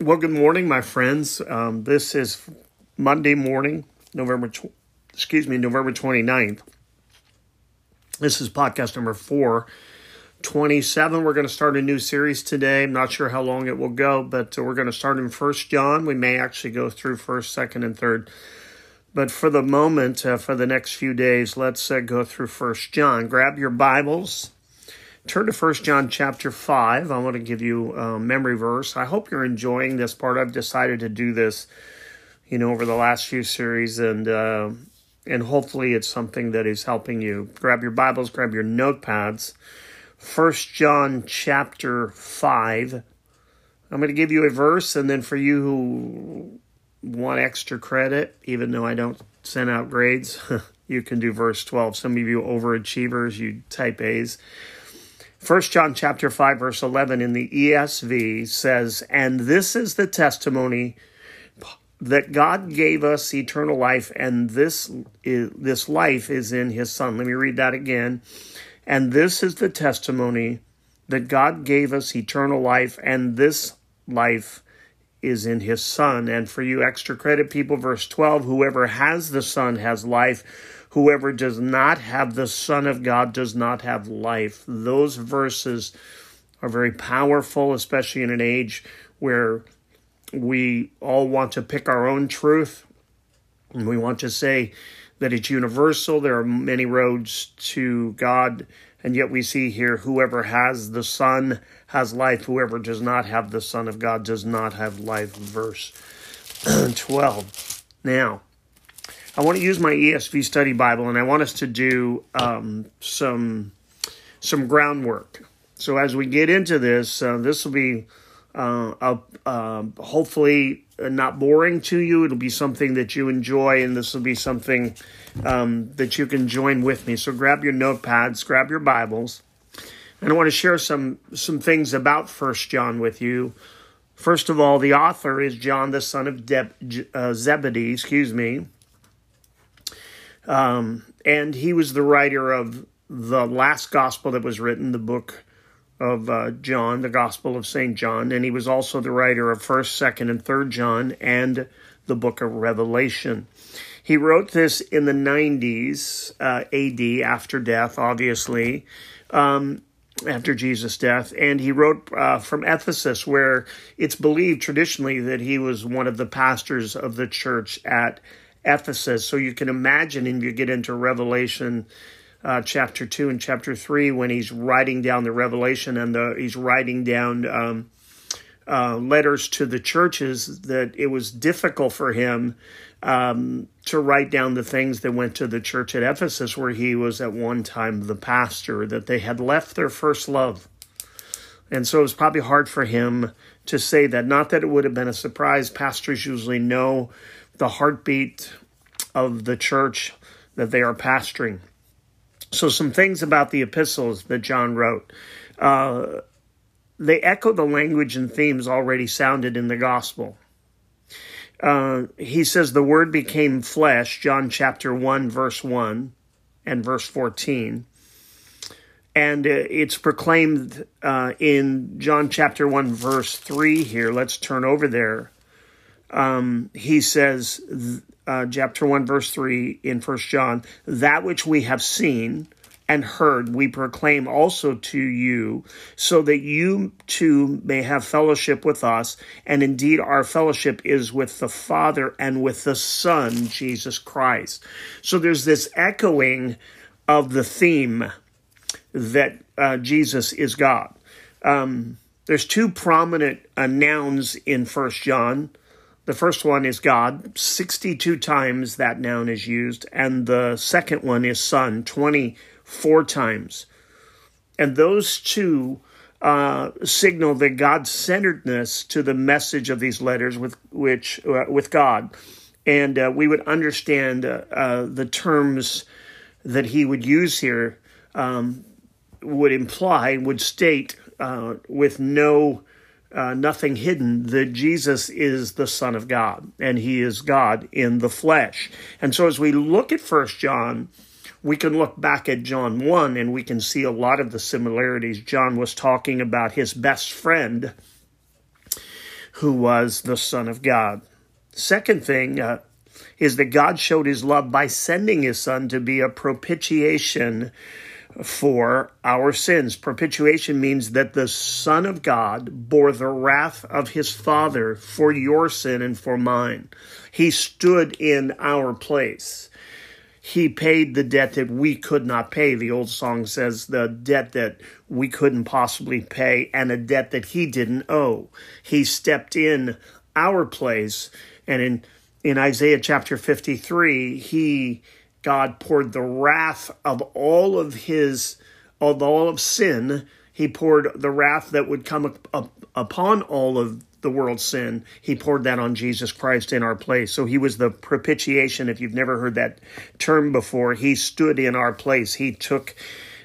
Well, good morning, my friends. Um, this is Monday morning, November, tw- excuse me, November 29th. This is podcast number 427. We're going to start a new series today. I'm not sure how long it will go, but uh, we're going to start in First John. We may actually go through 1st, 2nd, and 3rd. But for the moment, uh, for the next few days, let's uh, go through First John. Grab your Bibles turn to First John chapter 5. I want to give you a memory verse. I hope you're enjoying this part. I've decided to do this, you know, over the last few series, and uh, and hopefully it's something that is helping you. Grab your Bibles, grab your notepads. First John chapter 5. I'm going to give you a verse, and then for you who want extra credit, even though I don't send out grades, you can do verse 12. Some of you overachievers, you type A's. First John chapter 5 verse 11 in the ESV says, "And this is the testimony that God gave us eternal life and this is, this life is in his son." Let me read that again. "And this is the testimony that God gave us eternal life and this life is in his son." And for you extra credit people verse 12, "Whoever has the son has life." Whoever does not have the Son of God does not have life. Those verses are very powerful, especially in an age where we all want to pick our own truth and we want to say that it's universal. There are many roads to God, and yet we see here whoever has the Son has life. Whoever does not have the Son of God does not have life. Verse 12. Now, I want to use my ESV study Bible, and I want us to do um, some some groundwork. So as we get into this, uh, this will be uh, a, uh, hopefully not boring to you. It'll be something that you enjoy, and this will be something um, that you can join with me. So grab your notepads, grab your Bibles, and I want to share some some things about First John with you. First of all, the author is John, the son of De- uh, Zebedee. Excuse me. Um, and he was the writer of the last gospel that was written, the book of uh, John, the Gospel of St. John. And he was also the writer of 1st, 2nd, and 3rd John and the book of Revelation. He wrote this in the 90s uh, AD, after death, obviously, um, after Jesus' death. And he wrote uh, from Ephesus, where it's believed traditionally that he was one of the pastors of the church at Ephesus. So you can imagine, and you get into Revelation uh, chapter 2 and chapter 3 when he's writing down the revelation and the, he's writing down um, uh, letters to the churches that it was difficult for him um, to write down the things that went to the church at Ephesus, where he was at one time the pastor, that they had left their first love. And so it was probably hard for him to say that. Not that it would have been a surprise. Pastors usually know the heartbeat of the church that they are pastoring. So, some things about the epistles that John wrote. Uh, they echo the language and themes already sounded in the gospel. Uh, he says the word became flesh, John chapter 1, verse 1 and verse 14. And uh, it's proclaimed uh, in John chapter 1, verse 3 here. Let's turn over there um, he says, uh, chapter 1, verse 3 in First John, that which we have seen and heard, we proclaim also to you, so that you too may have fellowship with us. And indeed, our fellowship is with the Father and with the Son, Jesus Christ. So there's this echoing of the theme that uh, Jesus is God. Um, there's two prominent uh, nouns in First John. The first one is God, 62 times that noun is used, and the second one is Son, 24 times. And those two uh, signal the God centeredness to the message of these letters with which uh, with God, and uh, we would understand uh, uh, the terms that he would use here um, would imply would state uh, with no uh, nothing hidden that Jesus is the Son of God and he is God in the flesh. And so as we look at First John, we can look back at John 1 and we can see a lot of the similarities. John was talking about his best friend who was the Son of God. Second thing uh, is that God showed his love by sending his Son to be a propitiation for our sins. Propitiation means that the Son of God bore the wrath of his Father for your sin and for mine. He stood in our place. He paid the debt that we could not pay. The old song says the debt that we couldn't possibly pay and a debt that he didn't owe. He stepped in our place. And in, in Isaiah chapter 53, he God poured the wrath of all of his, of all of sin. He poured the wrath that would come up, up, upon all of the world's sin. He poured that on Jesus Christ in our place. So he was the propitiation. If you've never heard that term before, he stood in our place. He took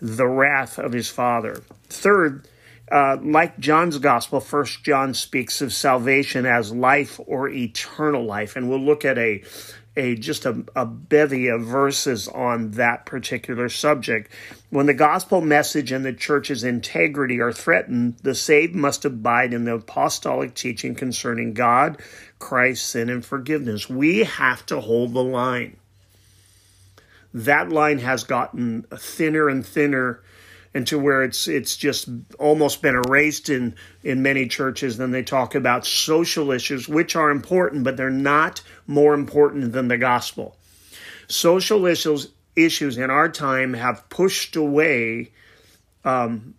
the wrath of his Father. Third, uh, like John's gospel, First John speaks of salvation as life or eternal life, and we'll look at a a just a, a bevy of verses on that particular subject. When the gospel message and the church's integrity are threatened, the saved must abide in the apostolic teaching concerning God, Christ, sin, and forgiveness. We have to hold the line. That line has gotten thinner and thinner and to where it's it's just almost been erased in in many churches then they talk about social issues which are important but they're not more important than the gospel. Social issues issues in our time have pushed away um,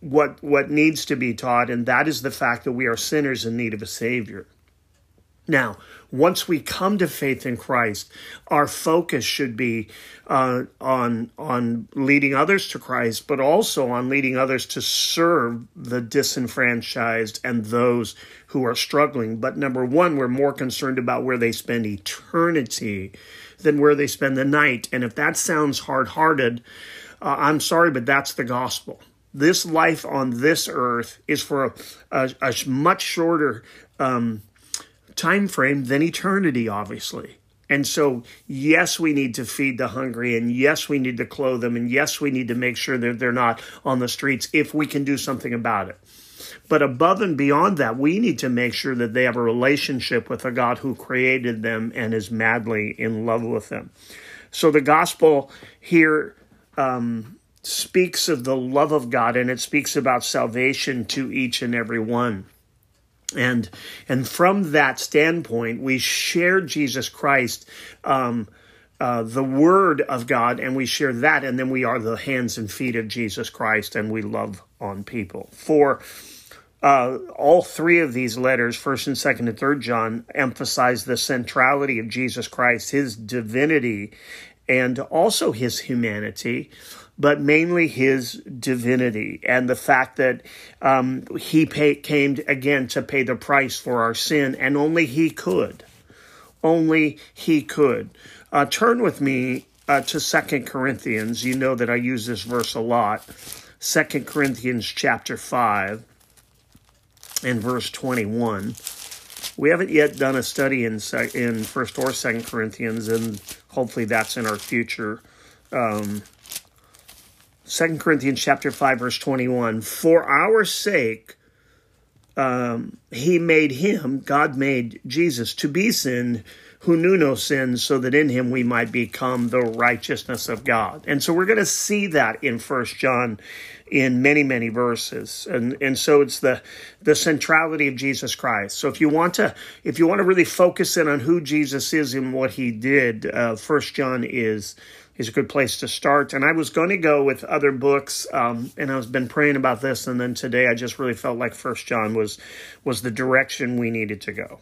what what needs to be taught and that is the fact that we are sinners in need of a savior now once we come to faith in Christ, our focus should be uh, on on leading others to Christ, but also on leading others to serve the disenfranchised and those who are struggling. But number one, we're more concerned about where they spend eternity than where they spend the night. And if that sounds hard hearted, uh, I'm sorry, but that's the gospel this life on this earth is for a, a, a much shorter um, time frame than eternity, obviously. And so, yes, we need to feed the hungry, and yes, we need to clothe them, and yes, we need to make sure that they're not on the streets if we can do something about it. But above and beyond that, we need to make sure that they have a relationship with a God who created them and is madly in love with them. So the gospel here um, speaks of the love of God, and it speaks about salvation to each and every one and and from that standpoint we share jesus christ um, uh, the word of god and we share that and then we are the hands and feet of jesus christ and we love on people. For uh, all three of these letters, first and second and third John, emphasize the centrality of Jesus Christ, his divinity, and also his humanity but mainly his divinity and the fact that um, he pay, came again to pay the price for our sin, and only he could. Only he could. Uh, turn with me uh, to Second Corinthians. You know that I use this verse a lot. Second Corinthians chapter 5 and verse 21. We haven't yet done a study in in First or Second Corinthians, and hopefully that's in our future. Um, 2 Corinthians chapter 5 verse 21 for our sake um, he made him God made Jesus to be sin who knew no sin so that in him we might become the righteousness of God. And so we're going to see that in first John in many many verses. And and so it's the the centrality of Jesus Christ. So if you want to if you want to really focus in on who Jesus is and what he did uh, first John is is a good place to start. And I was going to go with other books, um, and I've been praying about this, and then today I just really felt like First John was was the direction we needed to go.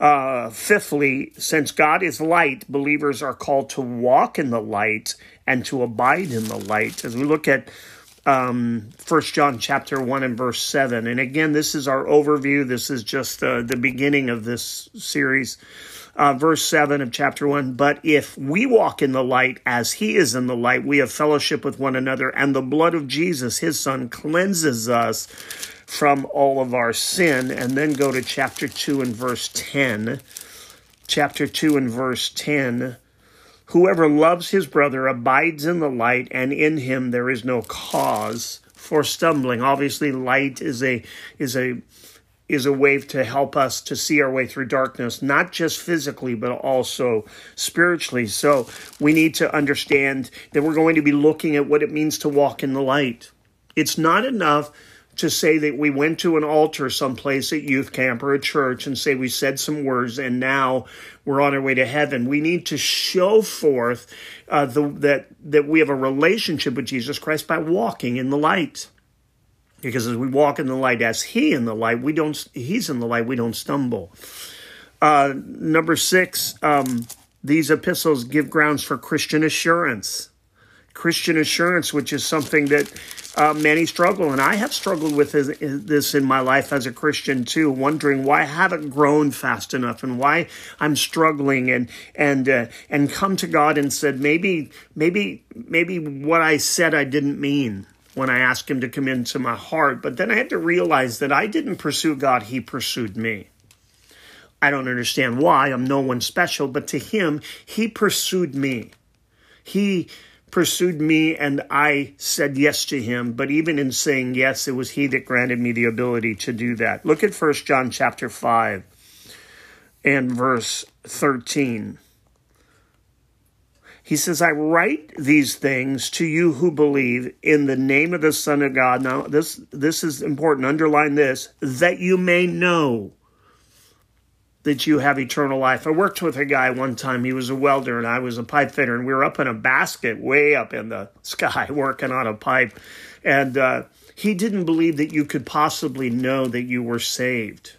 Uh, fifthly, since God is light, believers are called to walk in the light and to abide in the light. As we look at um, First John chapter one and verse seven, and again, this is our overview. This is just uh, the beginning of this series uh, verse 7 of chapter 1 But if we walk in the light as he is in the light, we have fellowship with one another, and the blood of Jesus, his son, cleanses us from all of our sin. And then go to chapter 2 and verse 10. Chapter 2 and verse 10. Whoever loves his brother abides in the light, and in him there is no cause for stumbling. Obviously, light is a is a is a way to help us to see our way through darkness, not just physically, but also spiritually. So we need to understand that we're going to be looking at what it means to walk in the light. It's not enough to say that we went to an altar someplace at youth camp or a church and say we said some words and now we're on our way to heaven. We need to show forth uh, the, that that we have a relationship with Jesus Christ by walking in the light. Because as we walk in the light, as He in the light, we don't. He's in the light. We don't stumble. Uh, number six, um, these epistles give grounds for Christian assurance. Christian assurance, which is something that uh, many struggle, and I have struggled with this in my life as a Christian too, wondering why I haven't grown fast enough and why I'm struggling, and and uh, and come to God and said maybe maybe maybe what I said I didn't mean when I asked Him to come into my heart, but then I had to realize that I didn't pursue God; He pursued me. I don't understand why. I'm no one special, but to Him, He pursued me. He pursued me and I said yes to him. But even in saying yes, it was he that granted me the ability to do that. Look at First John chapter 5 and verse 13. He says, I write these things to you who believe in the name of the Son of God. Now, this, this is important. Underline this that you may know that you have eternal life. I worked with a guy one time. He was a welder and I was a pipe fitter, and we were up in a basket way up in the sky working on a pipe. And uh, he didn't believe that you could possibly know that you were saved.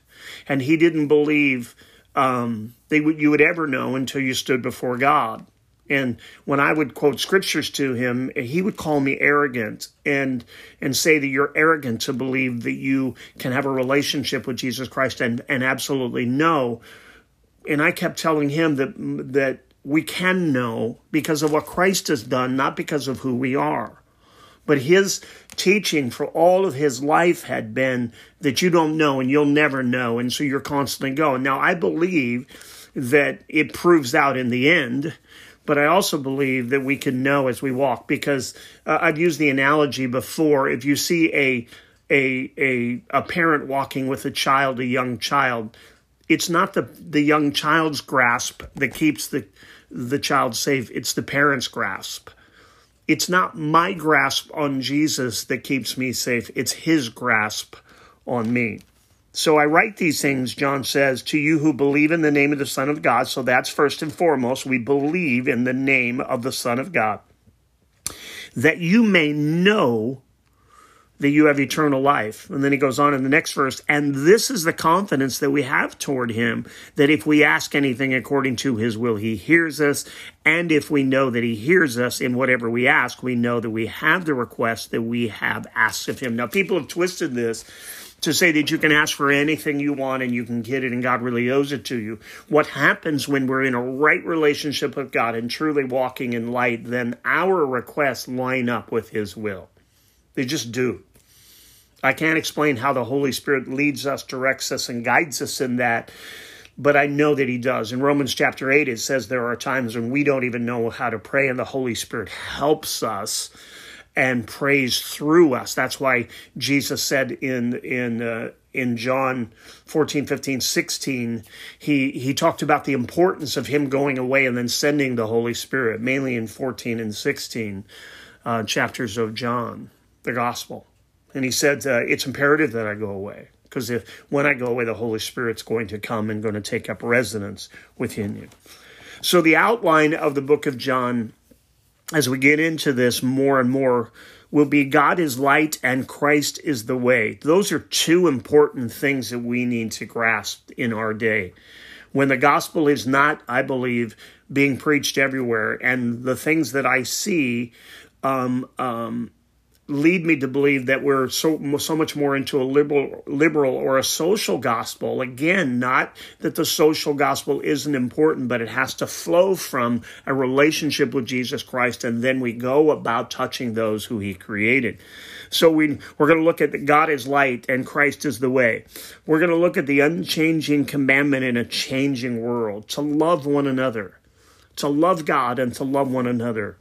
And he didn't believe um, that you would ever know until you stood before God. And when I would quote scriptures to him, he would call me arrogant and and say that you're arrogant to believe that you can have a relationship with Jesus Christ and, and absolutely no. And I kept telling him that that we can know because of what Christ has done, not because of who we are. But his teaching for all of his life had been that you don't know and you'll never know. And so you're constantly going. Now, I believe that it proves out in the end but I also believe that we can know as we walk because uh, I've used the analogy before. If you see a a a a parent walking with a child, a young child, it's not the the young child's grasp that keeps the the child safe. It's the parent's grasp. It's not my grasp on Jesus that keeps me safe. It's his grasp on me. So I write these things, John says, to you who believe in the name of the Son of God. So that's first and foremost. We believe in the name of the Son of God. That you may know that you have eternal life. And then he goes on in the next verse, and this is the confidence that we have toward him, that if we ask anything according to his will, he hears us. And if we know that he hears us in whatever we ask, we know that we have the request that we have asked of him. Now, people have twisted this to say that you can ask for anything you want and you can get it and God really owes it to you. What happens when we're in a right relationship with God and truly walking in light, then our requests line up with His will. They just do. I can't explain how the Holy Spirit leads us, directs us, and guides us in that, but I know that He does. In Romans chapter 8, it says there are times when we don't even know how to pray, and the Holy Spirit helps us and prays through us. That's why Jesus said in in uh, in John 14, 15, 16, he, he talked about the importance of him going away and then sending the Holy Spirit, mainly in 14 and 16 uh, chapters of John, the gospel. And he said, uh, It's imperative that I go away. Because if when I go away, the Holy Spirit's going to come and going to take up residence within you. So the outline of the book of John as we get into this more and more will be God is light and Christ is the way. Those are two important things that we need to grasp in our day. When the gospel is not, I believe, being preached everywhere, and the things that I see um, um, lead me to believe that we're so so much more into a liberal liberal or a social gospel. Again not that the social gospel isn't important but it has to flow from a relationship with Jesus Christ and then we go about touching those who he created. So we we're going to look at that God is light and Christ is the way. We're going to look at the unchanging commandment in a changing world to love one another to love God and to love one another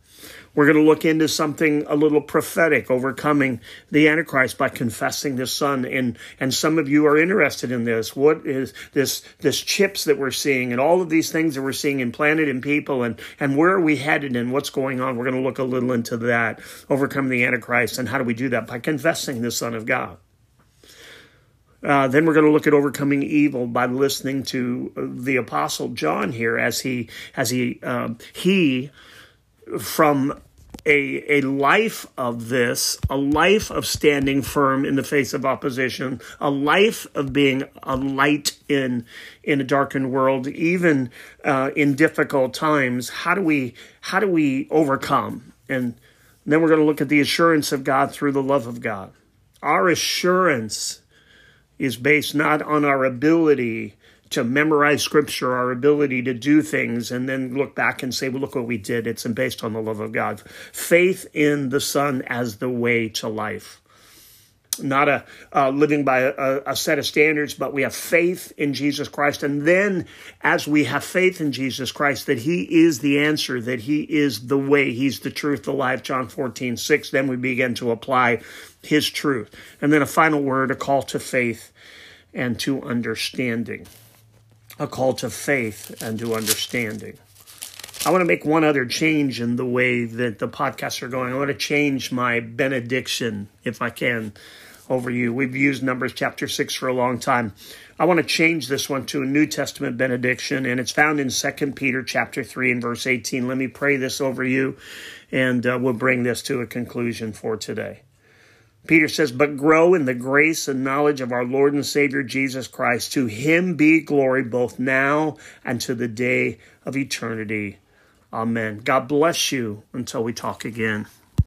We're going to look into something a little prophetic, overcoming the Antichrist by confessing the Son. And, and some of you are interested in this. What is this, this chips that we're seeing and all of these things that we're seeing implanted in people and, and where are we headed and what's going on? We're going to look a little into that, overcome the Antichrist. And how do we do that? By confessing the Son of God. Uh, then we're going to look at overcoming evil by listening to the apostle John here as he as he um, he from a, a life of this, a life of standing firm in the face of opposition, a life of being a light in in a darkened world, even uh, in difficult times. How do we how do we overcome? And then we're going to look at the assurance of God through the love of God. Our assurance is based not on our ability to memorize scripture, our ability to do things, and then look back and say, well, look what we did. It's based on the love of God. Faith in the Son as the way to life. Not a uh, living by a, a set of standards, but we have faith in Jesus Christ. And then, as we have faith in Jesus Christ, that He is the answer, that He is the way, He's the truth, the life, John 14, 6, then we begin to apply His truth. And then a final word, a call to faith and to understanding a call to faith and to understanding. I want to make one other change in the way that the podcasts are going. I want to change my benediction, if I can, over you. We've used Numbers chapter 6 for a long time. I want to change this one to a New Testament benediction, and it's found in 2 Peter chapter 3 and verse 18. Let me pray this over you, and uh, we'll bring this to a conclusion for today. Peter says, but grow in the grace and knowledge of our Lord and Savior Jesus Christ. To him be glory both now and to the day of eternity. Amen. God bless you until we talk again.